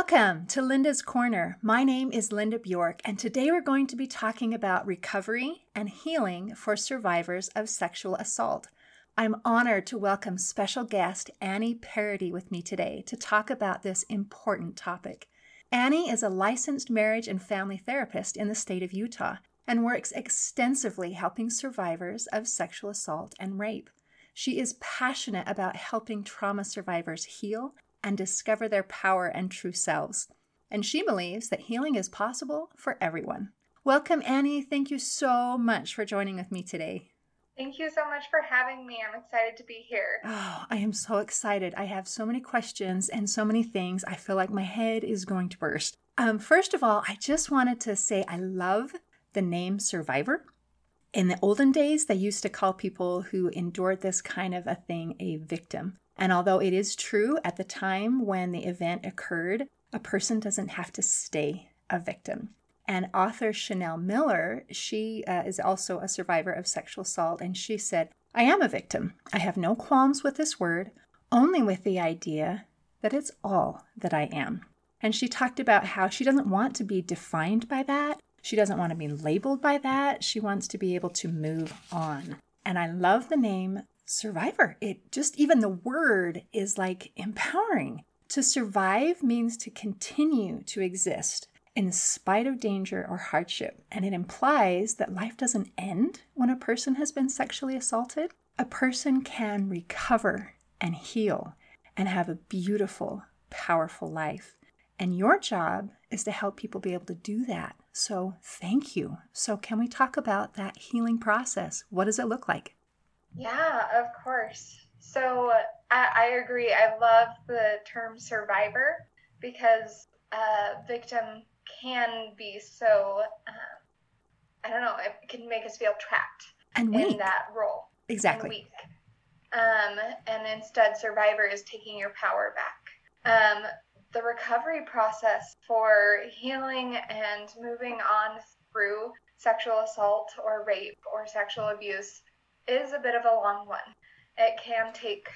Welcome to Linda's Corner. My name is Linda Bjork, and today we're going to be talking about recovery and healing for survivors of sexual assault. I'm honored to welcome special guest Annie Parody with me today to talk about this important topic. Annie is a licensed marriage and family therapist in the state of Utah and works extensively helping survivors of sexual assault and rape. She is passionate about helping trauma survivors heal and discover their power and true selves. And she believes that healing is possible for everyone. Welcome, Annie. Thank you so much for joining with me today. Thank you so much for having me. I'm excited to be here. Oh, I am so excited. I have so many questions and so many things. I feel like my head is going to burst. Um, first of all, I just wanted to say I love the name survivor. In the olden days, they used to call people who endured this kind of a thing a victim. And although it is true at the time when the event occurred, a person doesn't have to stay a victim. And author Chanel Miller, she uh, is also a survivor of sexual assault, and she said, I am a victim. I have no qualms with this word, only with the idea that it's all that I am. And she talked about how she doesn't want to be defined by that. She doesn't want to be labeled by that. She wants to be able to move on. And I love the name survivor. It just, even the word is like empowering. To survive means to continue to exist in spite of danger or hardship. And it implies that life doesn't end when a person has been sexually assaulted. A person can recover and heal and have a beautiful, powerful life. And your job is to help people be able to do that. So, thank you. So, can we talk about that healing process? What does it look like? Yeah, of course. So I, I agree. I love the term survivor because a victim can be so, um, I don't know, it can make us feel trapped and in that role. Exactly. And weak. Um, and instead, survivor is taking your power back. Um, the recovery process for healing and moving on through sexual assault or rape or sexual abuse is a bit of a long one. It can take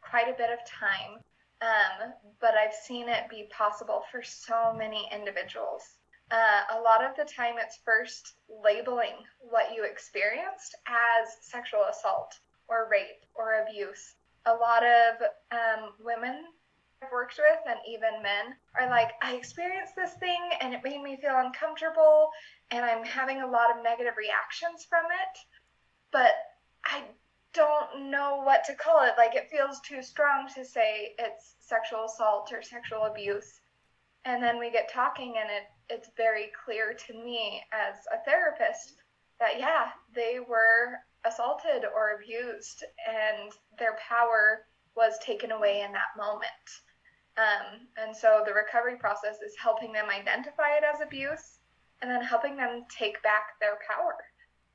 quite a bit of time, um, but I've seen it be possible for so many individuals. Uh, a lot of the time, it's first labeling what you experienced as sexual assault or rape or abuse. A lot of um, women I've worked with, and even men, are like, I experienced this thing and it made me feel uncomfortable, and I'm having a lot of negative reactions from it. But I don't know what to call it. Like it feels too strong to say it's sexual assault or sexual abuse. And then we get talking and it it's very clear to me as a therapist that yeah, they were assaulted or abused and their power was taken away in that moment. Um, and so the recovery process is helping them identify it as abuse and then helping them take back their power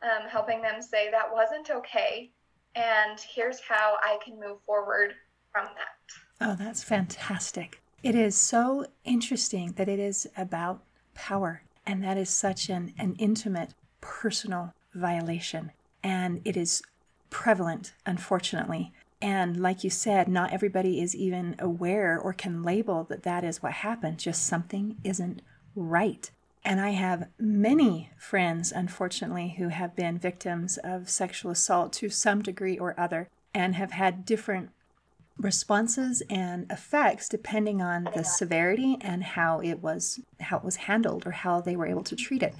um, helping them say that wasn't okay, and here's how I can move forward from that. Oh, that's fantastic. It is so interesting that it is about power, and that is such an, an intimate, personal violation. And it is prevalent, unfortunately. And like you said, not everybody is even aware or can label that that is what happened, just something isn't right. And I have many friends, unfortunately, who have been victims of sexual assault to some degree or other and have had different responses and effects depending on the severity and how it was how it was handled or how they were able to treat it.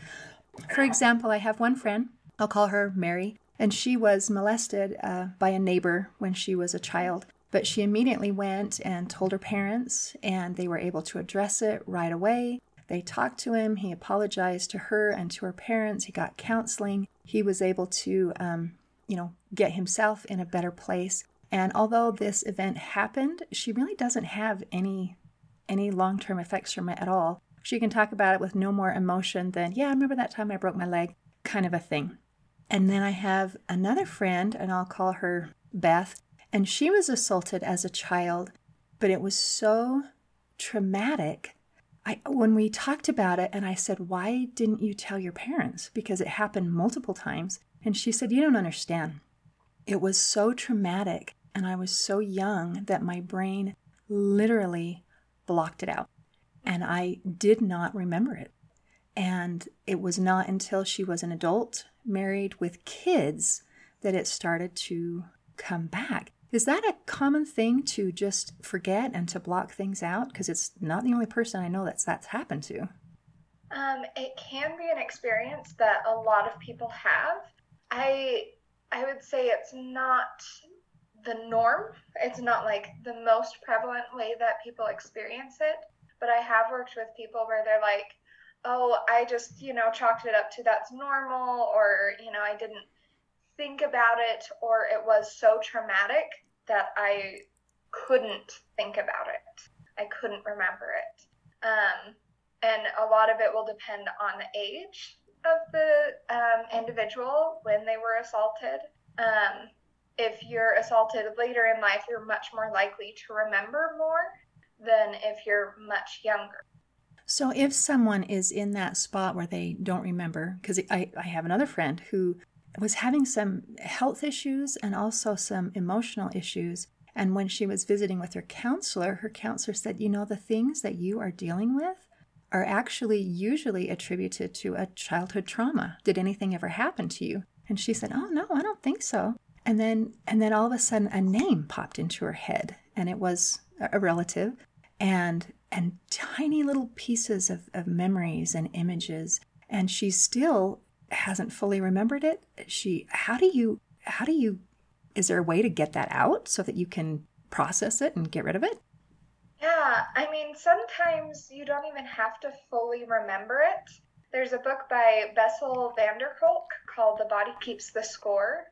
For example, I have one friend, I'll call her Mary, and she was molested uh, by a neighbor when she was a child. But she immediately went and told her parents, and they were able to address it right away. They talked to him. He apologized to her and to her parents. He got counseling. He was able to, um, you know, get himself in a better place. And although this event happened, she really doesn't have any any long-term effects from it at all. She can talk about it with no more emotion than, yeah, I remember that time I broke my leg, kind of a thing. And then I have another friend, and I'll call her Beth, and she was assaulted as a child, but it was so traumatic I, when we talked about it and I said, Why didn't you tell your parents? Because it happened multiple times. And she said, You don't understand. It was so traumatic and I was so young that my brain literally blocked it out. and I did not remember it. And it was not until she was an adult, married with kids, that it started to come back. Is that a common thing to just forget and to block things out? Because it's not the only person I know that's that's happened to. Um, it can be an experience that a lot of people have. I I would say it's not the norm. It's not like the most prevalent way that people experience it. But I have worked with people where they're like, oh, I just, you know, chalked it up to that's normal, or, you know, I didn't think about it, or it was so traumatic that I couldn't think about it. I couldn't remember it. Um, and a lot of it will depend on the age of the um, individual when they were assaulted. Um, if you're assaulted later in life, you're much more likely to remember more than if you're much younger. So, if someone is in that spot where they don't remember, because I, I have another friend who was having some health issues and also some emotional issues. And when she was visiting with her counselor, her counselor said, You know, the things that you are dealing with are actually usually attributed to a childhood trauma. Did anything ever happen to you? And she said, "Oh no, I don't think so." And then and then all of a sudden a name popped into her head and it was a relative and and tiny little pieces of, of memories and images and she still hasn't fully remembered it. She how do you how do you is there a way to get that out so that you can process it and get rid of it? Yeah, I mean, sometimes you don't even have to fully remember it. There's a book by Bessel van der Kolk called The Body Keeps the Score,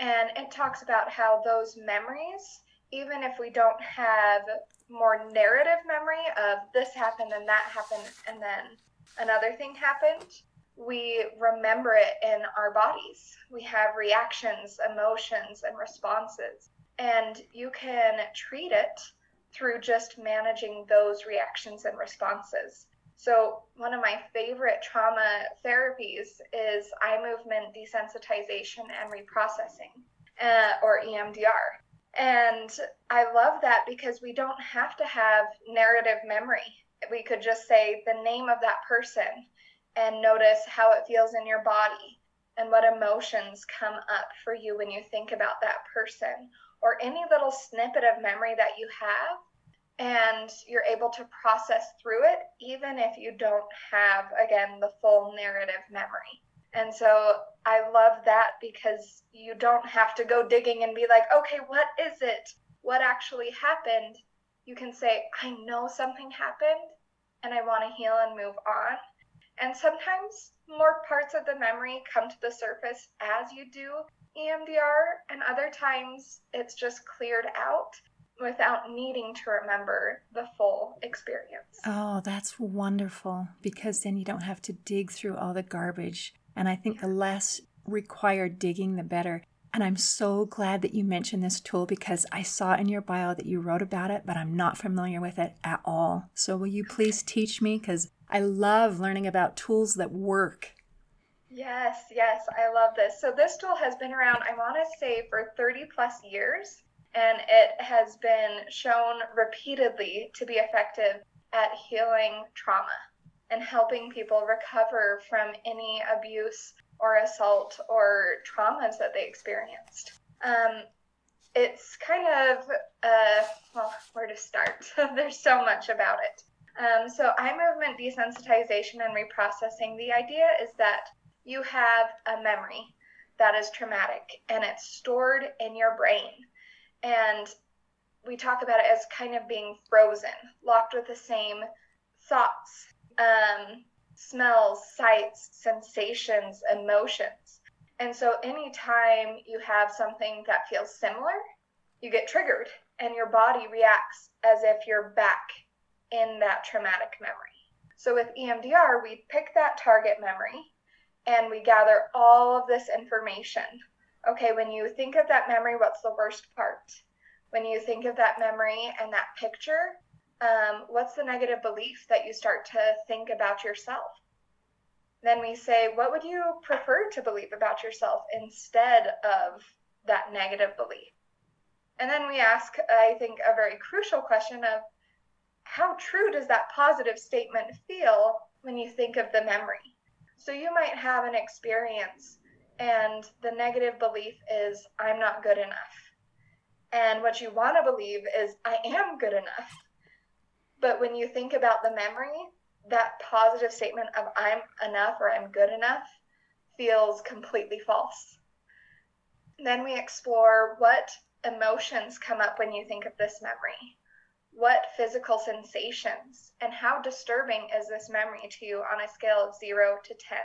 and it talks about how those memories, even if we don't have more narrative memory of this happened and that happened and then another thing happened, we remember it in our bodies. We have reactions, emotions, and responses. And you can treat it through just managing those reactions and responses. So, one of my favorite trauma therapies is eye movement desensitization and reprocessing, uh, or EMDR. And I love that because we don't have to have narrative memory. We could just say the name of that person and notice how it feels in your body and what emotions come up for you when you think about that person or any little snippet of memory that you have and you're able to process through it even if you don't have again the full narrative memory. And so i love that because you don't have to go digging and be like okay what is it? What actually happened? You can say i know something happened and i want to heal and move on and sometimes more parts of the memory come to the surface as you do EMDR, and other times it's just cleared out without needing to remember the full experience. Oh, that's wonderful because then you don't have to dig through all the garbage. And I think the less required digging, the better. And I'm so glad that you mentioned this tool because I saw in your bio that you wrote about it, but I'm not familiar with it at all. So will you please teach me? Because I love learning about tools that work. Yes, yes, I love this. So, this tool has been around, I want to say, for 30 plus years, and it has been shown repeatedly to be effective at healing trauma and helping people recover from any abuse or assault or traumas that they experienced. Um, it's kind of, uh, well, where to start? There's so much about it. Um, so, eye movement desensitization and reprocessing, the idea is that you have a memory that is traumatic and it's stored in your brain. And we talk about it as kind of being frozen, locked with the same thoughts, um, smells, sights, sensations, emotions. And so, anytime you have something that feels similar, you get triggered and your body reacts as if you're back in that traumatic memory. So with EMDR, we pick that target memory and we gather all of this information. Okay, when you think of that memory, what's the worst part? When you think of that memory and that picture, um, what's the negative belief that you start to think about yourself? Then we say, what would you prefer to believe about yourself instead of that negative belief? And then we ask, I think, a very crucial question of how true does that positive statement feel when you think of the memory? So you might have an experience and the negative belief is, I'm not good enough. And what you want to believe is, I am good enough. But when you think about the memory, that positive statement of I'm enough or I'm good enough feels completely false. Then we explore what emotions come up when you think of this memory. What physical sensations and how disturbing is this memory to you on a scale of 0 to 10,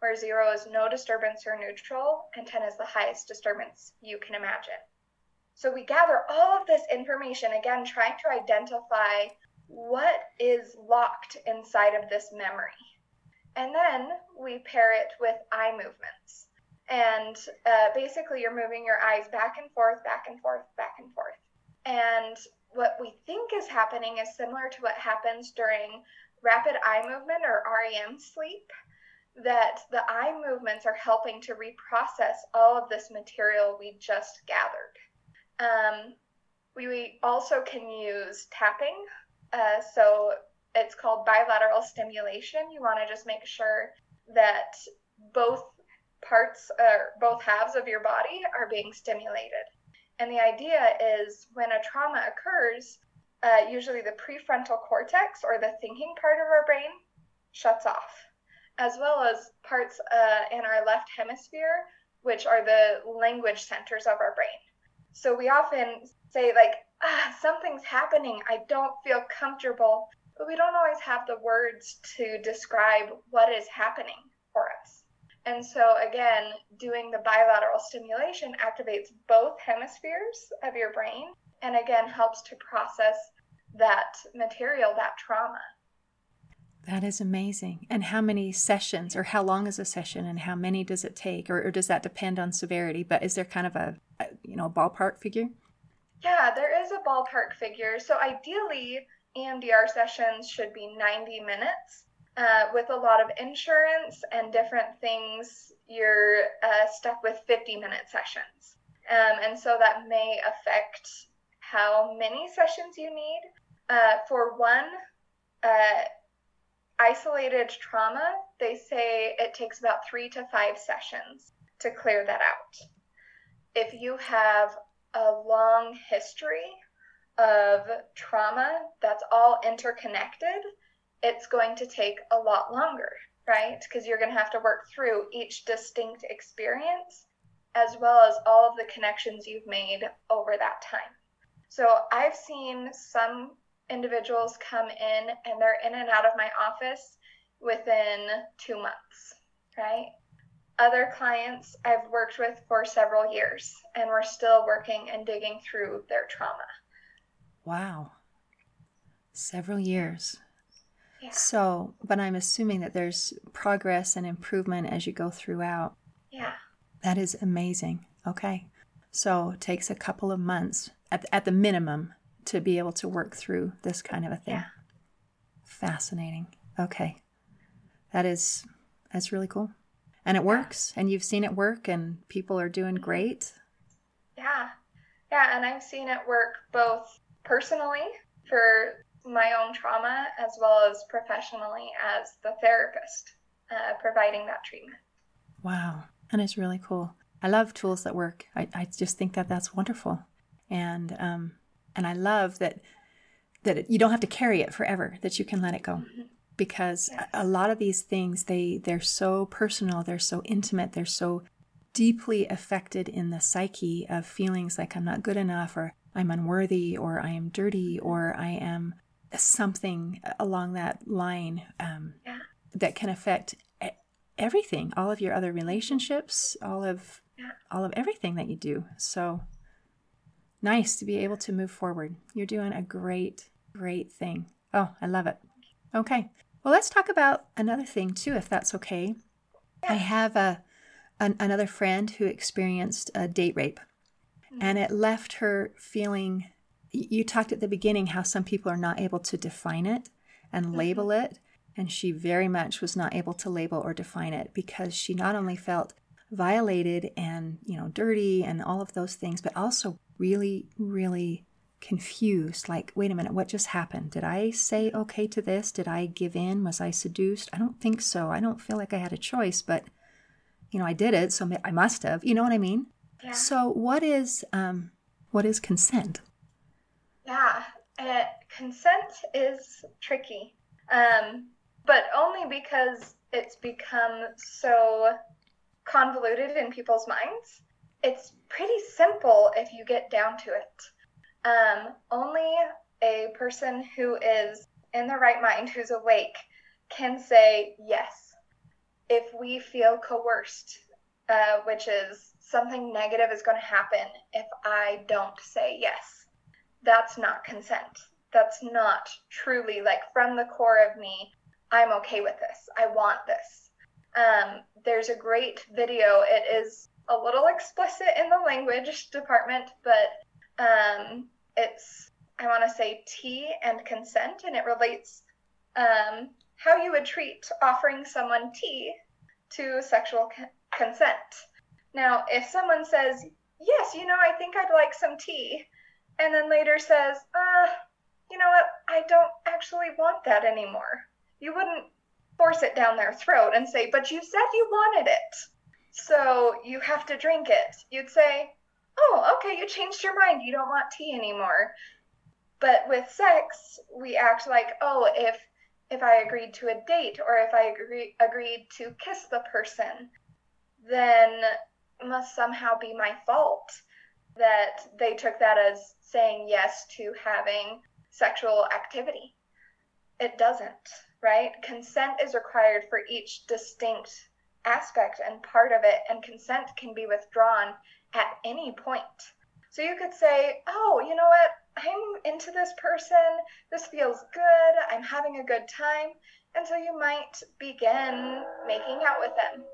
where 0 is no disturbance or neutral and 10 is the highest disturbance you can imagine. So we gather all of this information, again, trying to identify what is locked inside of this memory. And then we pair it with eye movements. And uh, basically, you're moving your eyes back and forth, back and forth, back and forth. And what we think is happening is similar to what happens during rapid eye movement or REM sleep, that the eye movements are helping to reprocess all of this material we just gathered. Um, we also can use tapping. Uh, so it's called bilateral stimulation. You want to just make sure that both parts or both halves of your body are being stimulated. And the idea is when a trauma occurs, uh, usually the prefrontal cortex or the thinking part of our brain shuts off, as well as parts uh, in our left hemisphere, which are the language centers of our brain. So we often say, like, ah, something's happening. I don't feel comfortable. But we don't always have the words to describe what is happening for us. And so, again, doing the bilateral stimulation activates both hemispheres of your brain and again helps to process that material, that trauma. That is amazing. And how many sessions, or how long is a session, and how many does it take, or, or does that depend on severity? But is there kind of a, a you know ballpark figure? Yeah, there is a ballpark figure. So ideally, EMDR sessions should be 90 minutes uh, with a lot of insurance and different things, you're uh, stuck with 50 minute sessions. Um, and so that may affect how many sessions you need. Uh, for one uh, isolated trauma, they say it takes about three to five sessions to clear that out. If you have a long history of trauma that's all interconnected, it's going to take a lot longer, right? Because you're going to have to work through each distinct experience as well as all of the connections you've made over that time. So I've seen some individuals come in and they're in and out of my office within two months, right? Other clients I've worked with for several years and we're still working and digging through their trauma. Wow. Several years. So, but I'm assuming that there's progress and improvement as you go throughout. Yeah. That is amazing. Okay. So it takes a couple of months at, at the minimum to be able to work through this kind of a thing. Yeah. Fascinating. Okay. That is that's really cool. And it works and you've seen it work and people are doing mm-hmm. great. Yeah. Yeah, and I've seen it work both personally for my own trauma as well as professionally as the therapist uh, providing that treatment. Wow, and it's really cool. I love tools that work. I, I just think that that's wonderful, and um, and I love that that it, you don't have to carry it forever. That you can let it go, mm-hmm. because yes. a, a lot of these things they they're so personal, they're so intimate, they're so deeply affected in the psyche of feelings like I'm not good enough or I'm unworthy or I am dirty or I am something along that line um, yeah. that can affect everything, all of your other relationships, all of yeah. all of everything that you do. So nice to be able to move forward. You're doing a great, great thing. Oh, I love it. Okay. Well, let's talk about another thing too, if that's okay. Yeah. I have a an, another friend who experienced a date rape, mm-hmm. and it left her feeling you talked at the beginning how some people are not able to define it and mm-hmm. label it. And she very much was not able to label or define it because she not only felt violated and, you know, dirty and all of those things, but also really, really confused like, wait a minute, what just happened? Did I say okay to this? Did I give in? Was I seduced? I don't think so. I don't feel like I had a choice, but you know, I did it, so I must have. You know what I mean? Yeah. So, what is um, what is consent? Yeah, uh, consent is tricky, um, but only because it's become so convoluted in people's minds. It's pretty simple if you get down to it. Um, only a person who is in the right mind, who's awake, can say yes. If we feel coerced, uh, which is something negative is going to happen if I don't say yes, that's not consent. That's not truly like from the core of me, I'm okay with this. I want this. Um, there's a great video. It is a little explicit in the language department, but um, it's I want to say tea and consent, and it relates um, how you would treat offering someone tea to sexual con- consent. Now, if someone says, "Yes, you know, I think I'd like some tea," and then later says, "Uh, you know what? I don't actually want that anymore," you wouldn't force it down their throat and say, "But you said you wanted it." So you have to drink it. You'd say, oh, okay, you changed your mind. You don't want tea anymore. But with sex, we act like, oh, if if I agreed to a date or if I agree, agreed to kiss the person, then must somehow be my fault that they took that as saying yes to having sexual activity. It doesn't, right? Consent is required for each distinct aspect and part of it, and consent can be withdrawn at any point. So you could say, oh, you know what? I'm into this person. This feels good. I'm having a good time. And so you might begin making out with them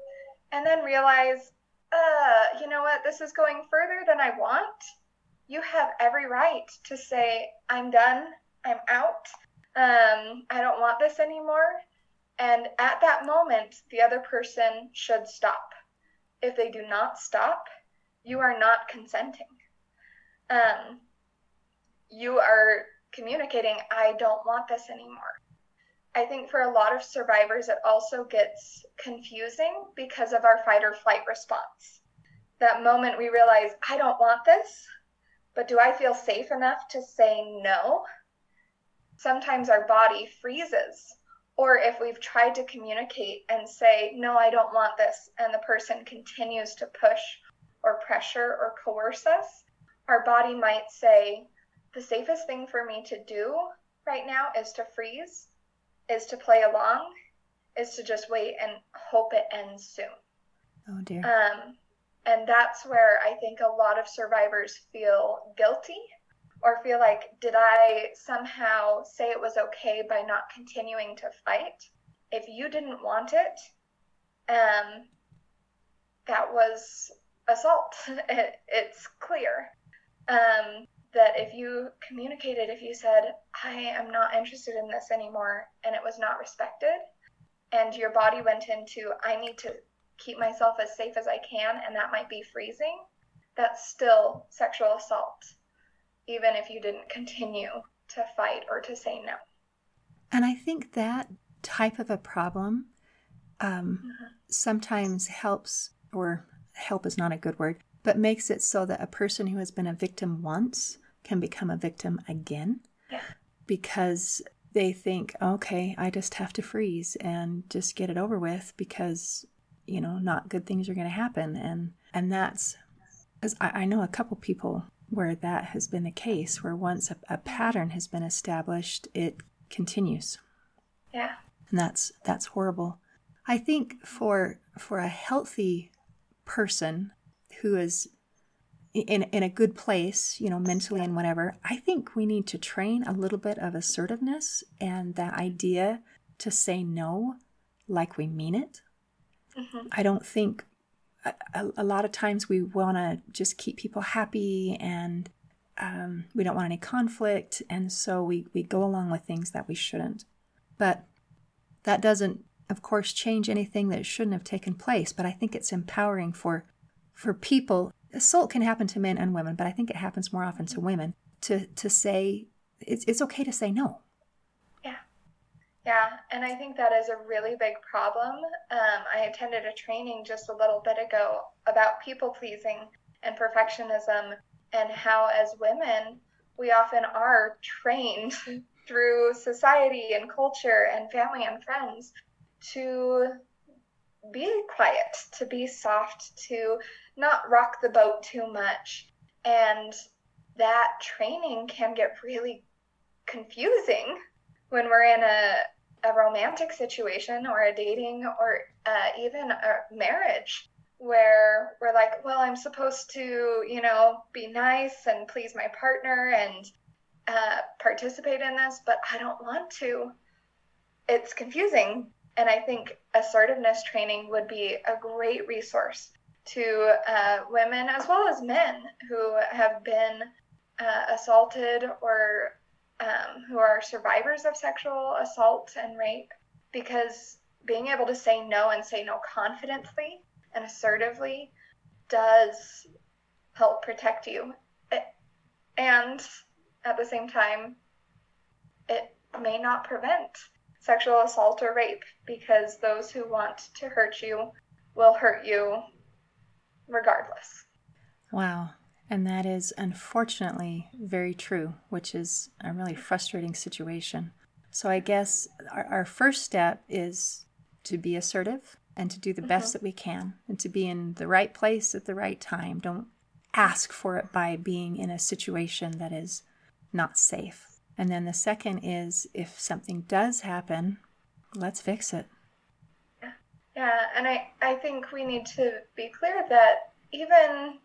and then realize, uh, you know what? This is going further than I want. You have every right to say, I'm done. I'm out. Um, I don't want this anymore. And at that moment, the other person should stop. If they do not stop, you are not consenting. Um, you are communicating, I don't want this anymore. I think for a lot of survivors, it also gets confusing because of our fight or flight response. That moment we realize, I don't want this, but do I feel safe enough to say no? Sometimes our body freezes. Or if we've tried to communicate and say, no, I don't want this, and the person continues to push or pressure or coerce us, our body might say, the safest thing for me to do right now is to freeze, is to play along, is to just wait and hope it ends soon. Oh dear. Um, and that's where I think a lot of survivors feel guilty or feel like, did I somehow say it was okay by not continuing to fight? If you didn't want it, um, that was assault. It, it's clear um, that if you communicated, if you said, I am not interested in this anymore, and it was not respected, and your body went into, I need to keep myself as safe as I can, and that might be freezing, that's still sexual assault, even if you didn't continue to fight or to say no. And I think that type of a problem um, mm-hmm. sometimes helps, or help is not a good word, but makes it so that a person who has been a victim once can become a victim again yeah. because they think, okay, I just have to freeze and just get it over with because you know not good things are going to happen, and and that's because I, I, know a couple people where that has been the case, where once a, a pattern has been established, it continues. Yeah, and that's that's horrible. I think for for a healthy person who is in, in a good place, you know, mentally and whatever, I think we need to train a little bit of assertiveness and that idea to say no like we mean it. Mm-hmm. I don't think a, a, lot of times we want to just keep people happy and um, we don't want any conflict. And so we, we go along with things that we shouldn't. But that doesn't of course, change anything that shouldn't have taken place, but I think it's empowering for for people. Assault can happen to men and women, but I think it happens more often to women to to say it's it's okay to say no. Yeah, yeah, and I think that is a really big problem. Um, I attended a training just a little bit ago about people pleasing and perfectionism, and how as women we often are trained through society and culture and family and friends to be quiet, to be soft, to not rock the boat too much. And that training can get really confusing when we're in a, a romantic situation or a dating or uh, even a marriage where we're like, well, I'm supposed to, you know, be nice and please my partner and uh, participate in this, but I don't want to. It's confusing. And I think assertiveness training would be a great resource to uh, women as well as men who have been uh, assaulted or um, who are survivors of sexual assault and rape because being able to say no and say no confidently and assertively does help protect you. It, and at the same time, it may not prevent sexual assault or rape because those who want to hurt you will hurt you regardless. Wow. And that is unfortunately very true, which is a really frustrating situation. So I guess our, our first step is to be assertive and to do the mm-hmm. best that we can and to be in the right place at the right time. Don't ask for it by being in a situation that is not safe. And then the second is if something does happen, let's fix it. Yeah, and I, I think we need to be clear that even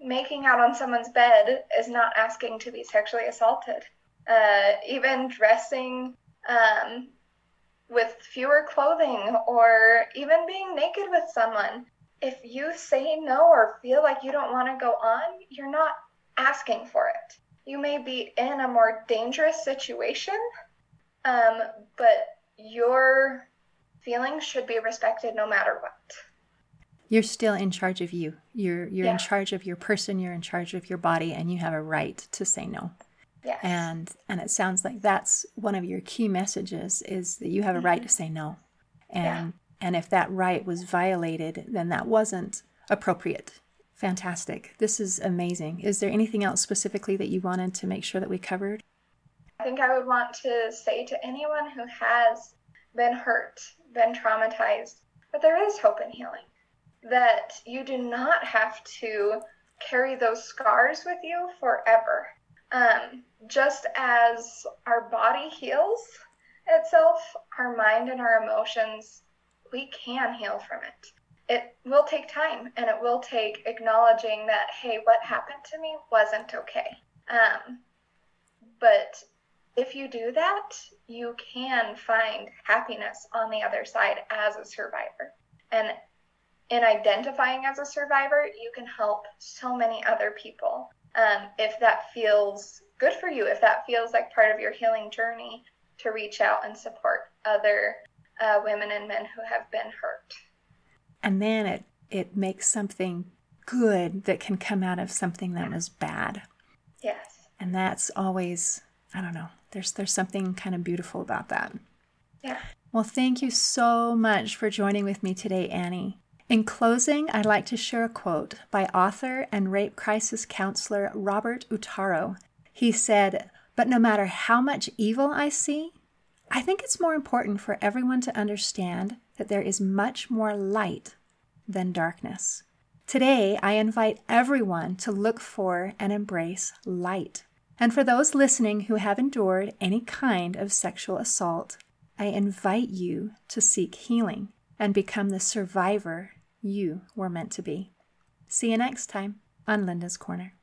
making out on someone's bed is not asking to be sexually assaulted. Uh, even dressing um, with fewer clothing or even being naked with someone, if you say no or feel like you don't want to go on, you're not asking for it you may be in a more dangerous situation, um, but your feelings should be respected no matter what. You're still in charge of you. You're you're yeah. in charge of your person. You're in charge of your body, and you have a right to say no. Yes. And and it sounds like that's one of your key messages is that you have a right mm-hmm. to say no. And yeah. and if that right was violated, then that wasn't appropriate Fantastic. This is amazing. Is there anything else specifically that you wanted to make sure that we covered? I think I would want to say to anyone who has been hurt, been traumatized, that there is hope and healing. That you do not have to carry those scars with you forever. Um, just as our body heals itself, our mind and our emotions, we can heal from it it will take time and it will take acknowledging that hey what happened to me wasn't okay um, but if you do that you can find happiness on the other side as a survivor and in identifying as a survivor you can help so many other people um, if that feels good for you if that feels like part of your healing journey to reach out and support other uh, women and men who have been hurt and then it it makes something good that can come out of something that was bad. Yes. And that's always I don't know. There's there's something kind of beautiful about that. Yeah. Well, thank you so much for joining with me today, Annie. In closing, I'd like to share a quote by author and rape crisis counselor Robert Uttaro. He said, But no matter how much evil I see, I think it's more important for everyone to understand that there is much more light than darkness. Today, I invite everyone to look for and embrace light. And for those listening who have endured any kind of sexual assault, I invite you to seek healing and become the survivor you were meant to be. See you next time on Linda's Corner.